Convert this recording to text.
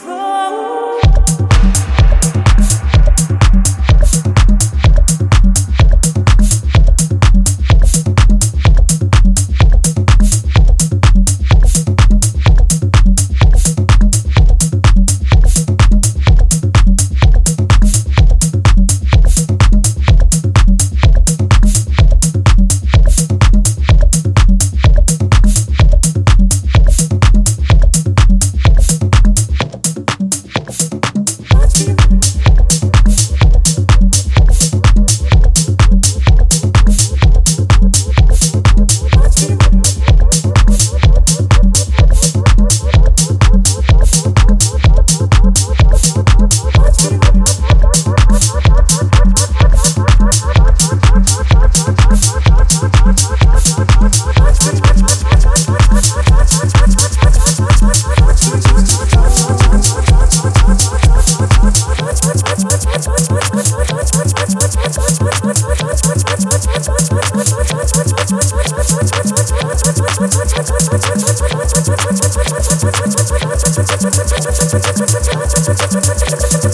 control. Thank you.